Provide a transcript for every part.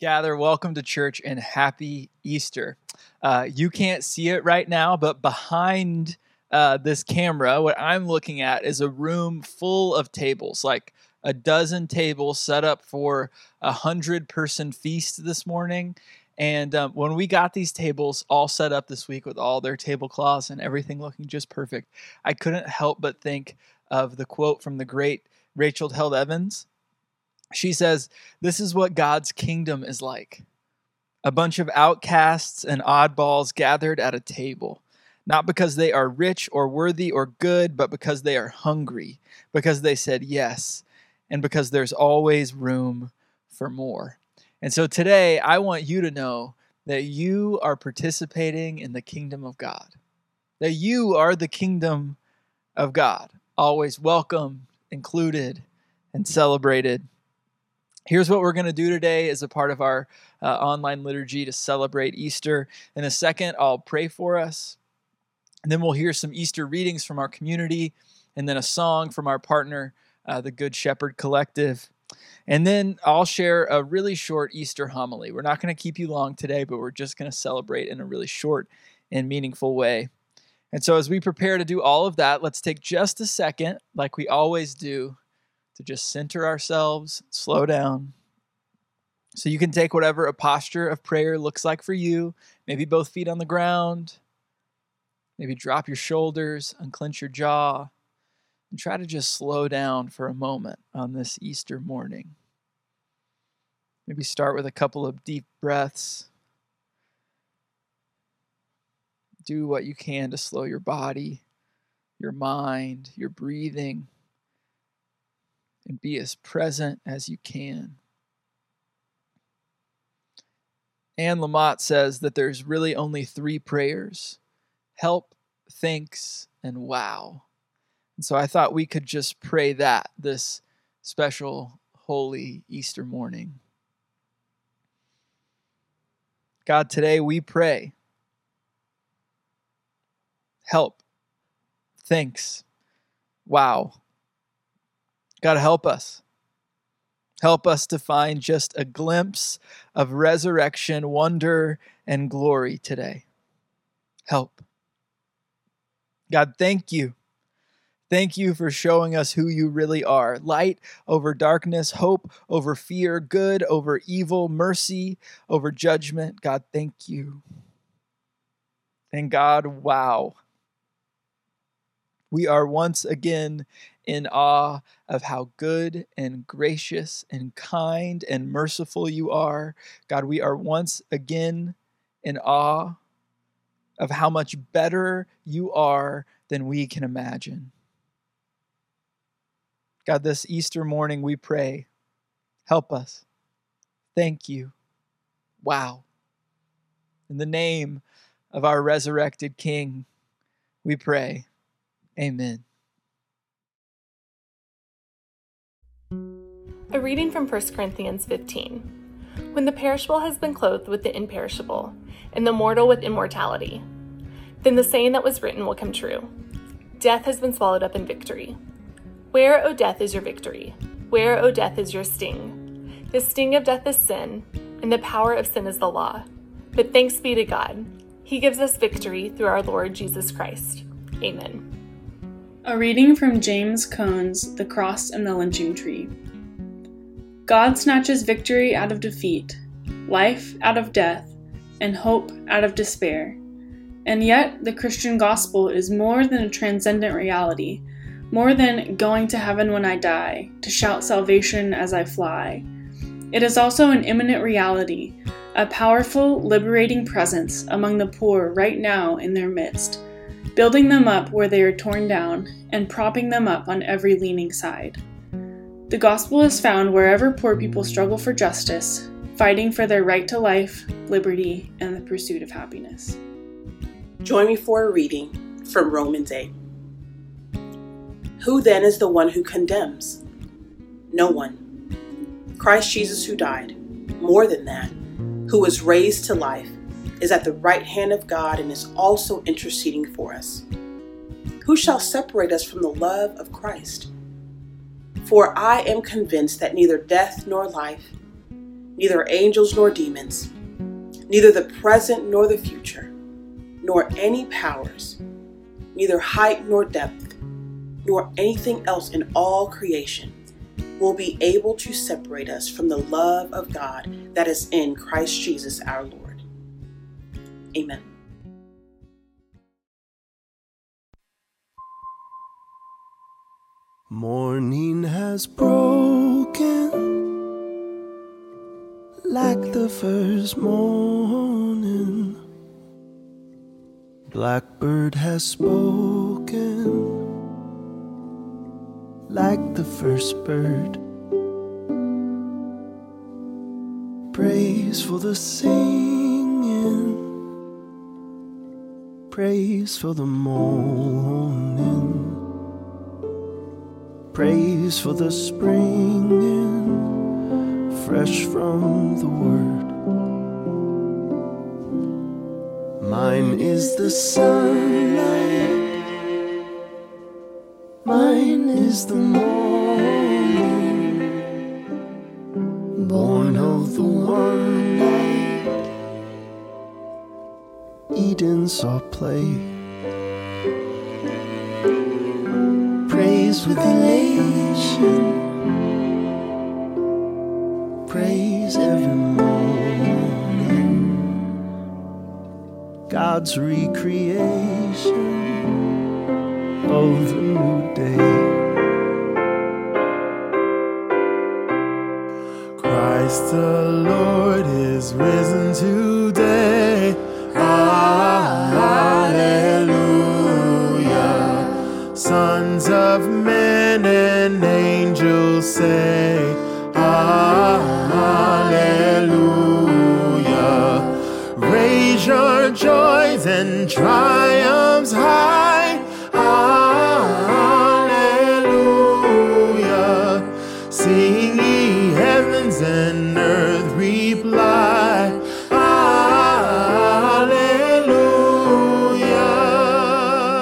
Gather, welcome to church and happy Easter. Uh, you can't see it right now, but behind uh, this camera, what I'm looking at is a room full of tables, like a dozen tables set up for a hundred person feast this morning. And um, when we got these tables all set up this week with all their tablecloths and everything looking just perfect, I couldn't help but think of the quote from the great Rachel Held Evans she says, This is what God's kingdom is like a bunch of outcasts and oddballs gathered at a table, not because they are rich or worthy or good, but because they are hungry, because they said yes, and because there's always room for more. And so today, I want you to know that you are participating in the kingdom of God, that you are the kingdom of God, always welcome, included, and celebrated Here's what we're going to do today as a part of our uh, online liturgy to celebrate Easter. In a second, I'll pray for us. And then we'll hear some Easter readings from our community, and then a song from our partner, uh, the Good Shepherd Collective. And then I'll share a really short Easter homily. We're not going to keep you long today, but we're just going to celebrate in a really short and meaningful way. And so, as we prepare to do all of that, let's take just a second, like we always do, to just center ourselves, slow down. So you can take whatever a posture of prayer looks like for you, maybe both feet on the ground, maybe drop your shoulders, unclench your jaw, and try to just slow down for a moment on this Easter morning. Maybe start with a couple of deep breaths. Do what you can to slow your body, your mind, your breathing and be as present as you can. Anne Lamott says that there's really only three prayers help, thanks, and wow. And so I thought we could just pray that this special holy Easter morning. God, today we pray. Help, thanks, wow. God, help us. Help us to find just a glimpse of resurrection, wonder, and glory today. Help. God, thank you. Thank you for showing us who you really are light over darkness, hope over fear, good over evil, mercy over judgment. God, thank you. And God, wow. We are once again in awe of how good and gracious and kind and merciful you are. God, we are once again in awe of how much better you are than we can imagine. God, this Easter morning we pray, help us. Thank you. Wow. In the name of our resurrected King, we pray. Amen. A reading from 1 Corinthians 15. When the perishable has been clothed with the imperishable, and the mortal with immortality, then the saying that was written will come true Death has been swallowed up in victory. Where, O death, is your victory? Where, O death, is your sting? The sting of death is sin, and the power of sin is the law. But thanks be to God, He gives us victory through our Lord Jesus Christ. Amen. A reading from James Cone's The Cross and the Lynching Tree. God snatches victory out of defeat, life out of death, and hope out of despair. And yet, the Christian gospel is more than a transcendent reality, more than going to heaven when I die, to shout salvation as I fly. It is also an imminent reality, a powerful, liberating presence among the poor right now in their midst, building them up where they are torn down and propping them up on every leaning side. The gospel is found wherever poor people struggle for justice, fighting for their right to life, liberty, and the pursuit of happiness. Join me for a reading from Romans 8. Who then is the one who condemns? No one. Christ Jesus, who died, more than that, who was raised to life, is at the right hand of God and is also interceding for us. Who shall separate us from the love of Christ? For I am convinced that neither death nor life, neither angels nor demons, neither the present nor the future, nor any powers, neither height nor depth, nor anything else in all creation will be able to separate us from the love of God that is in Christ Jesus our Lord. Amen. Morning has broken like the first morning. Blackbird has spoken like the first bird. Praise for the singing, praise for the morning. Praise for the springing, fresh from the word. Mine is the sunlight, mine is the morning, born of the one Eden saw play. praise with elation. Praise every morning. God's recreation of the new day. Christ the Lord is risen today. Say, Hallelujah. Raise your joys and triumphs high. Hallelujah. Sing ye heavens and earth reply.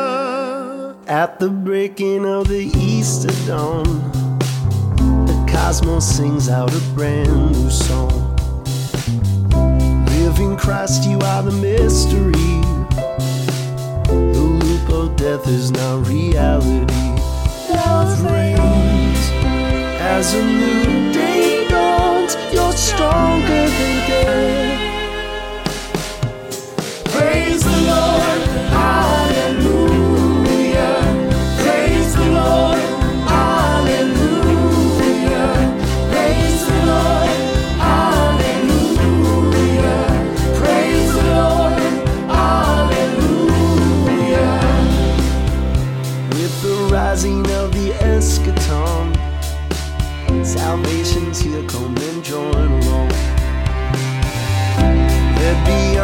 Hallelujah. At the breaking of the Easter dawn, cosmos sings out a brand new song. Living Christ, you are the mystery. The loop of death is now reality. Love reigns as a new day dawns. You're stronger than death.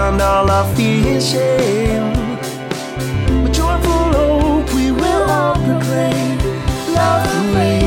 Beyond all our fear and shame, with joyful hope we will all proclaim. Love reigns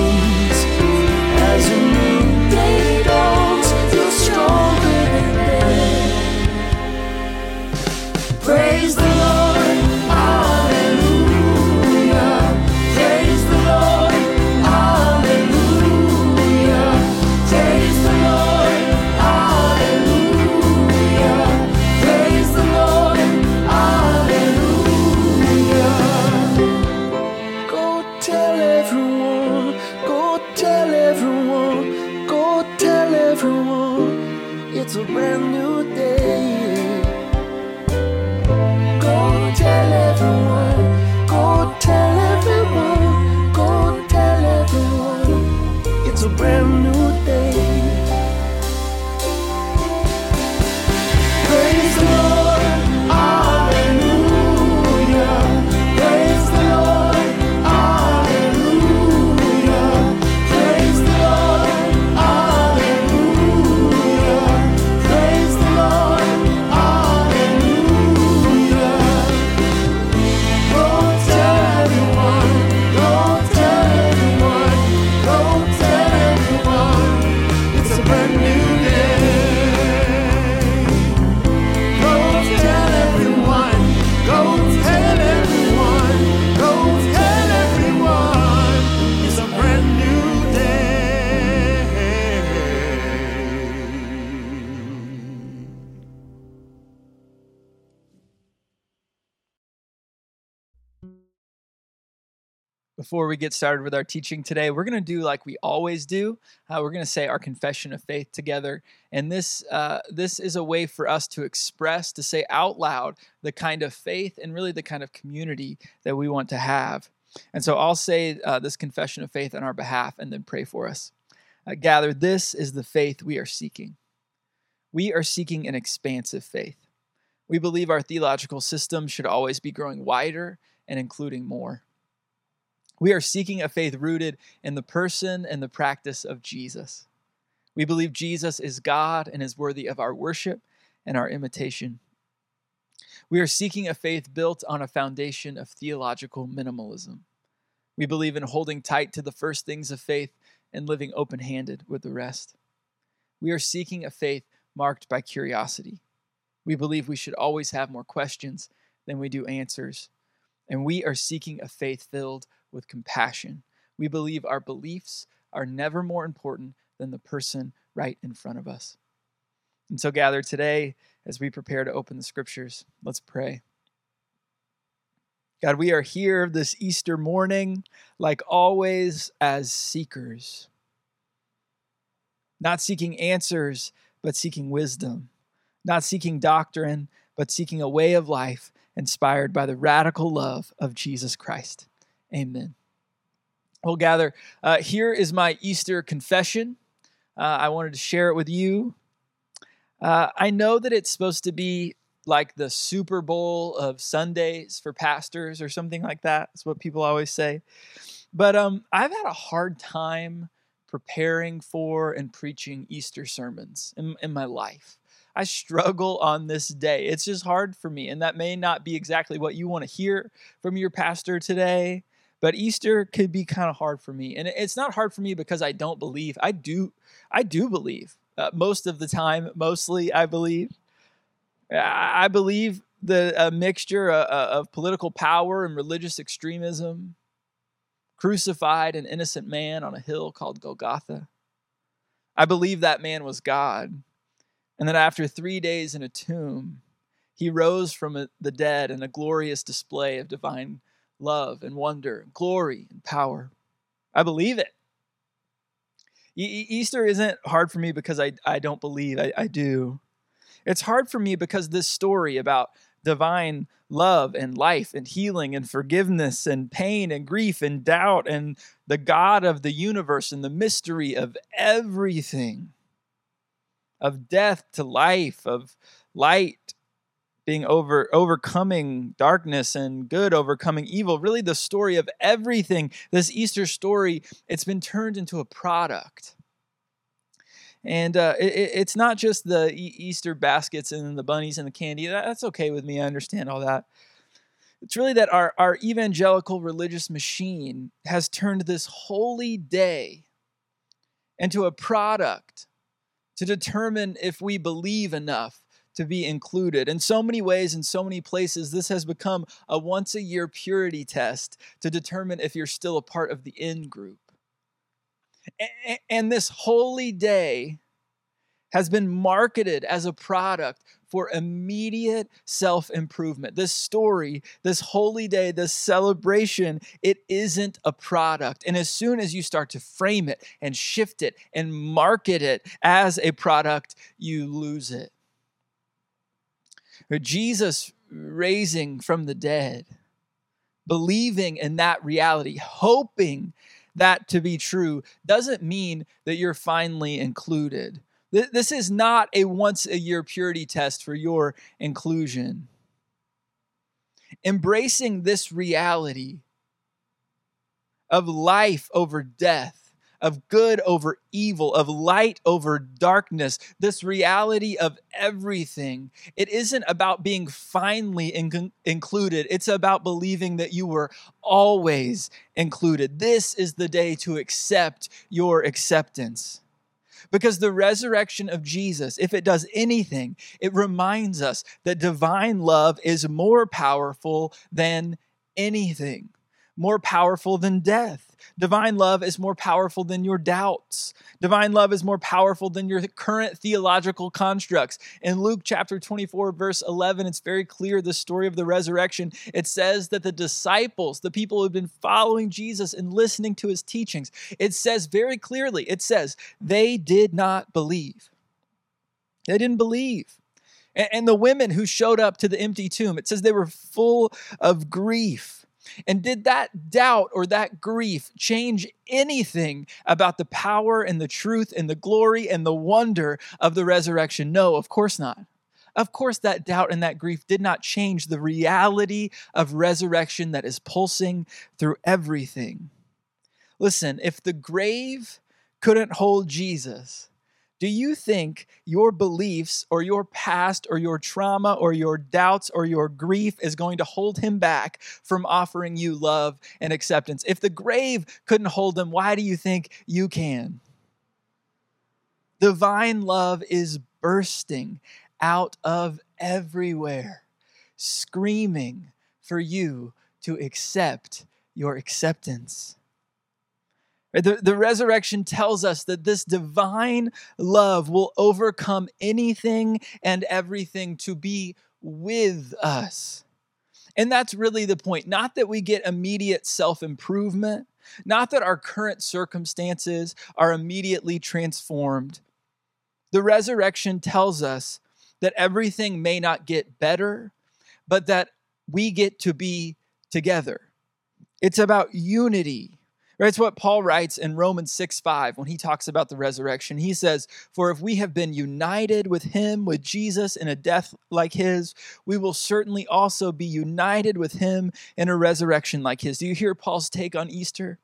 before we get started with our teaching today, we're going to do like we always do. Uh, we're going to say our confession of faith together, and this uh, this is a way for us to express, to say out loud, the kind of faith and really the kind of community that we want to have. And so I'll say uh, this confession of faith on our behalf, and then pray for us. Uh, gather, this is the faith we are seeking. We are seeking an expansive faith. We believe our theological system should always be growing wider and including more. We are seeking a faith rooted in the person and the practice of Jesus. We believe Jesus is God and is worthy of our worship and our imitation. We are seeking a faith built on a foundation of theological minimalism. We believe in holding tight to the first things of faith and living open handed with the rest. We are seeking a faith marked by curiosity. We believe we should always have more questions than we do answers. And we are seeking a faith filled with compassion. We believe our beliefs are never more important than the person right in front of us. And so, gather today as we prepare to open the scriptures. Let's pray. God, we are here this Easter morning, like always, as seekers, not seeking answers, but seeking wisdom, not seeking doctrine, but seeking a way of life inspired by the radical love of Jesus Christ. Amen. We'll gather. Uh, here is my Easter confession. Uh, I wanted to share it with you. Uh, I know that it's supposed to be like the Super Bowl of Sundays for pastors or something like that. That's what people always say. But um, I've had a hard time preparing for and preaching Easter sermons in, in my life. I struggle on this day. It's just hard for me. And that may not be exactly what you want to hear from your pastor today. But Easter could be kind of hard for me, and it's not hard for me because I don't believe. I do, I do believe uh, most of the time. Mostly, I believe. I believe the a mixture of, uh, uh, of political power and religious extremism crucified an innocent man on a hill called Golgotha. I believe that man was God, and that after three days in a tomb, he rose from the dead in a glorious display of divine love and wonder, and glory and power. I believe it. E- Easter isn't hard for me because I, I don't believe, I, I do. It's hard for me because this story about divine love and life and healing and forgiveness and pain and grief and doubt and the God of the universe and the mystery of everything of death to life, of light being over overcoming darkness and good overcoming evil really the story of everything. This easter story it's been turned into a product. And uh, it, it's not just the easter baskets and the bunnies and the candy. That's okay with me. I understand all that. It's really that our, our evangelical religious machine has turned this holy day into a product to determine if we believe enough to be included. In so many ways, in so many places, this has become a once a year purity test to determine if you're still a part of the in group. And this holy day has been marketed as a product for immediate self improvement. This story, this holy day, this celebration, it isn't a product. And as soon as you start to frame it and shift it and market it as a product, you lose it. Jesus raising from the dead, believing in that reality, hoping that to be true, doesn't mean that you're finally included. This is not a once a year purity test for your inclusion. Embracing this reality of life over death of good over evil, of light over darkness, this reality of everything. It isn't about being finally in- included, it's about believing that you were always included. This is the day to accept your acceptance. Because the resurrection of Jesus, if it does anything, it reminds us that divine love is more powerful than anything more powerful than death. Divine love is more powerful than your doubts. Divine love is more powerful than your current theological constructs. In Luke chapter 24, verse 11, it's very clear the story of the resurrection. It says that the disciples, the people who've been following Jesus and listening to his teachings, it says very clearly, it says, they did not believe. They didn't believe. And the women who showed up to the empty tomb, it says they were full of grief and did that doubt or that grief change anything about the power and the truth and the glory and the wonder of the resurrection? No, of course not. Of course, that doubt and that grief did not change the reality of resurrection that is pulsing through everything. Listen, if the grave couldn't hold Jesus, do you think your beliefs or your past or your trauma or your doubts or your grief is going to hold him back from offering you love and acceptance? If the grave couldn't hold him, why do you think you can? Divine love is bursting out of everywhere, screaming for you to accept your acceptance. The, the resurrection tells us that this divine love will overcome anything and everything to be with us. And that's really the point. Not that we get immediate self improvement, not that our current circumstances are immediately transformed. The resurrection tells us that everything may not get better, but that we get to be together. It's about unity it's what Paul writes in Romans 6 5 when he talks about the resurrection. He says, For if we have been united with him, with Jesus, in a death like his, we will certainly also be united with him in a resurrection like his. Do you hear Paul's take on Easter?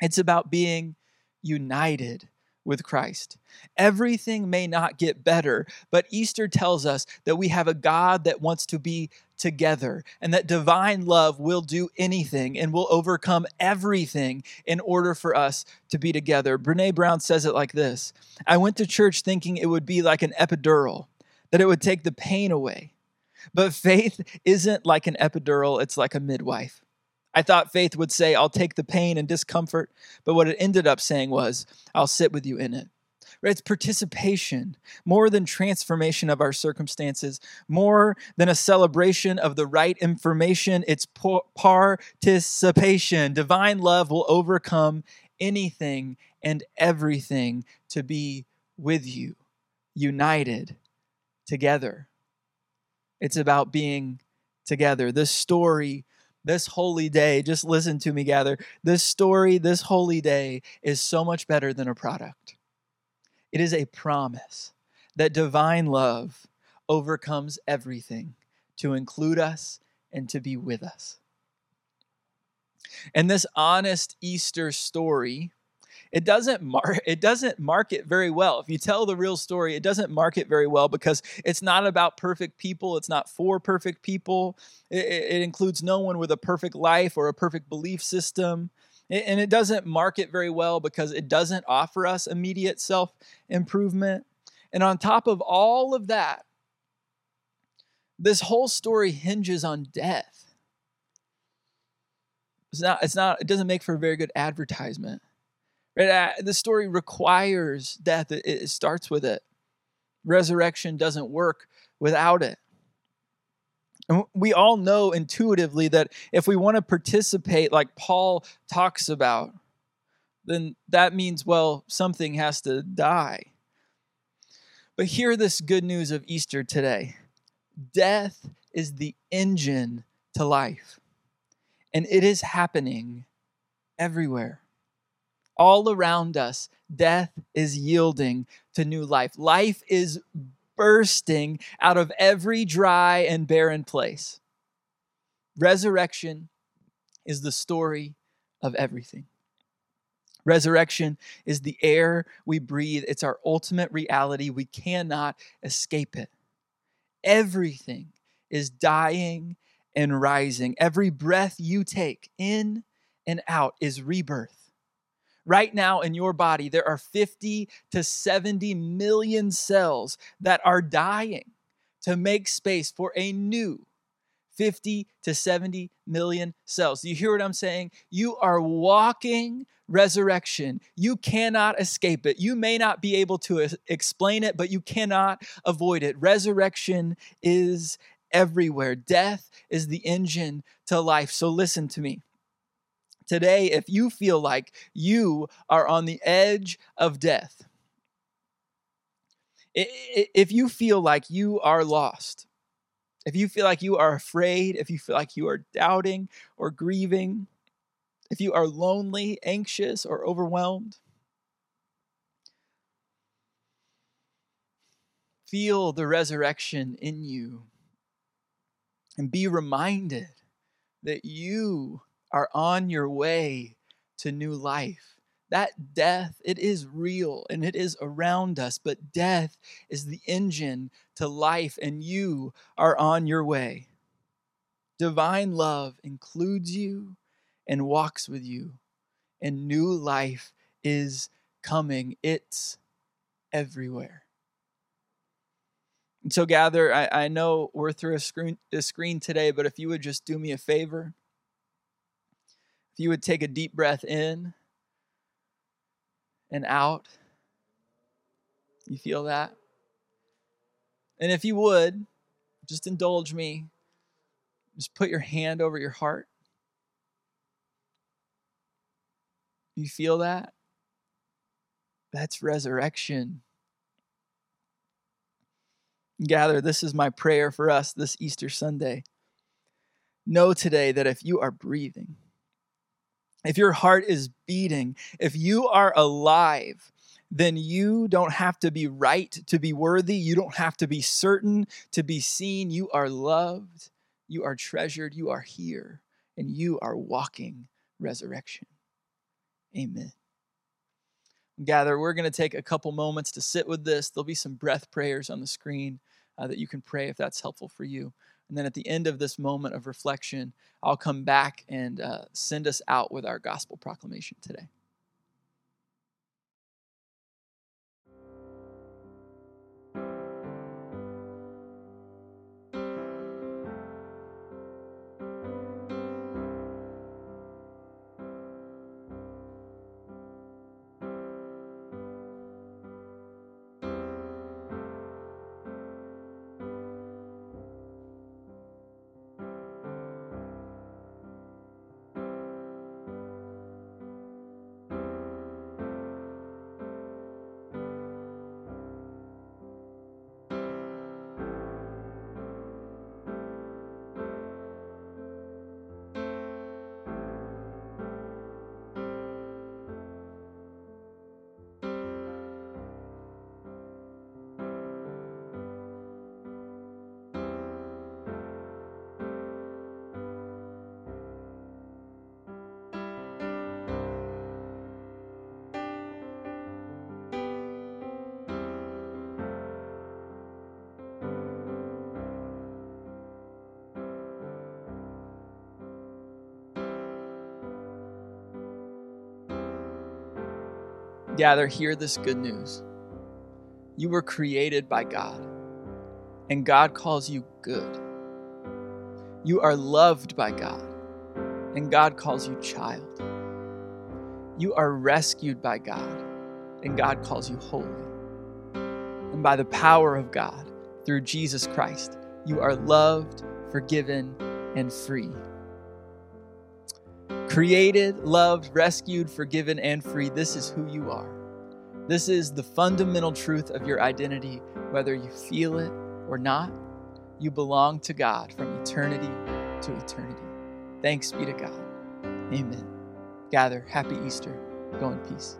It's about being united with Christ. Everything may not get better, but Easter tells us that we have a God that wants to be together and that divine love will do anything and will overcome everything in order for us to be together. Brene Brown says it like this I went to church thinking it would be like an epidural, that it would take the pain away. But faith isn't like an epidural, it's like a midwife. I thought faith would say, I'll take the pain and discomfort, but what it ended up saying was, I'll sit with you in it. Right? It's participation, more than transformation of our circumstances, more than a celebration of the right information. It's participation. Divine love will overcome anything and everything to be with you, united together. It's about being together. This story this holy day, just listen to me, gather. This story, this holy day is so much better than a product. It is a promise that divine love overcomes everything to include us and to be with us. And this honest Easter story it doesn't mar- it doesn't market very well. If you tell the real story, it doesn't market very well because it's not about perfect people. It's not for perfect people. It, it includes no one with a perfect life or a perfect belief system. And it doesn't market very well because it doesn't offer us immediate self improvement. And on top of all of that, this whole story hinges on death. It's not, it's not, it doesn't make for a very good advertisement. Right? Uh, the story requires death, it, it starts with it. Resurrection doesn't work without it. And we all know intuitively that if we want to participate, like Paul talks about, then that means, well, something has to die. But hear this good news of Easter today death is the engine to life, and it is happening everywhere all around us, death is yielding to new life. Life is bursting out of every dry and barren place. Resurrection is the story of everything. Resurrection is the air we breathe, it's our ultimate reality. We cannot escape it. Everything is dying and rising. Every breath you take in and out is rebirth. Right now in your body, there are 50 to 70 million cells that are dying to make space for a new, 50 to 70 million cells. Do you hear what I'm saying? You are walking resurrection. You cannot escape it. You may not be able to explain it, but you cannot avoid it. Resurrection is everywhere. Death is the engine to life. So listen to me. Today, if you feel like you are on the edge of death, if you feel like you are lost, if you feel like you are afraid, if you feel like you are doubting or grieving, if you are lonely, anxious, or overwhelmed, feel the resurrection in you and be reminded that you are on your way to new life. That death, it is real and it is around us, but death is the engine to life, and you are on your way. Divine love includes you and walks with you, and new life is coming. It's everywhere. And so, gather, I, I know we're through a screen, a screen today, but if you would just do me a favor, if you would take a deep breath in and out. You feel that? And if you would, just indulge me. Just put your hand over your heart. You feel that? That's resurrection. Gather, this is my prayer for us this Easter Sunday. Know today that if you are breathing, if your heart is beating, if you are alive, then you don't have to be right to be worthy. You don't have to be certain to be seen. You are loved, you are treasured, you are here, and you are walking resurrection. Amen. Gather, we're going to take a couple moments to sit with this. There'll be some breath prayers on the screen uh, that you can pray if that's helpful for you. And then at the end of this moment of reflection, I'll come back and uh, send us out with our gospel proclamation today. Gather, hear this good news. You were created by God, and God calls you good. You are loved by God, and God calls you child. You are rescued by God, and God calls you holy. And by the power of God, through Jesus Christ, you are loved, forgiven, and free. Created, loved, rescued, forgiven, and free. This is who you are. This is the fundamental truth of your identity, whether you feel it or not. You belong to God from eternity to eternity. Thanks be to God. Amen. Gather. Happy Easter. Go in peace.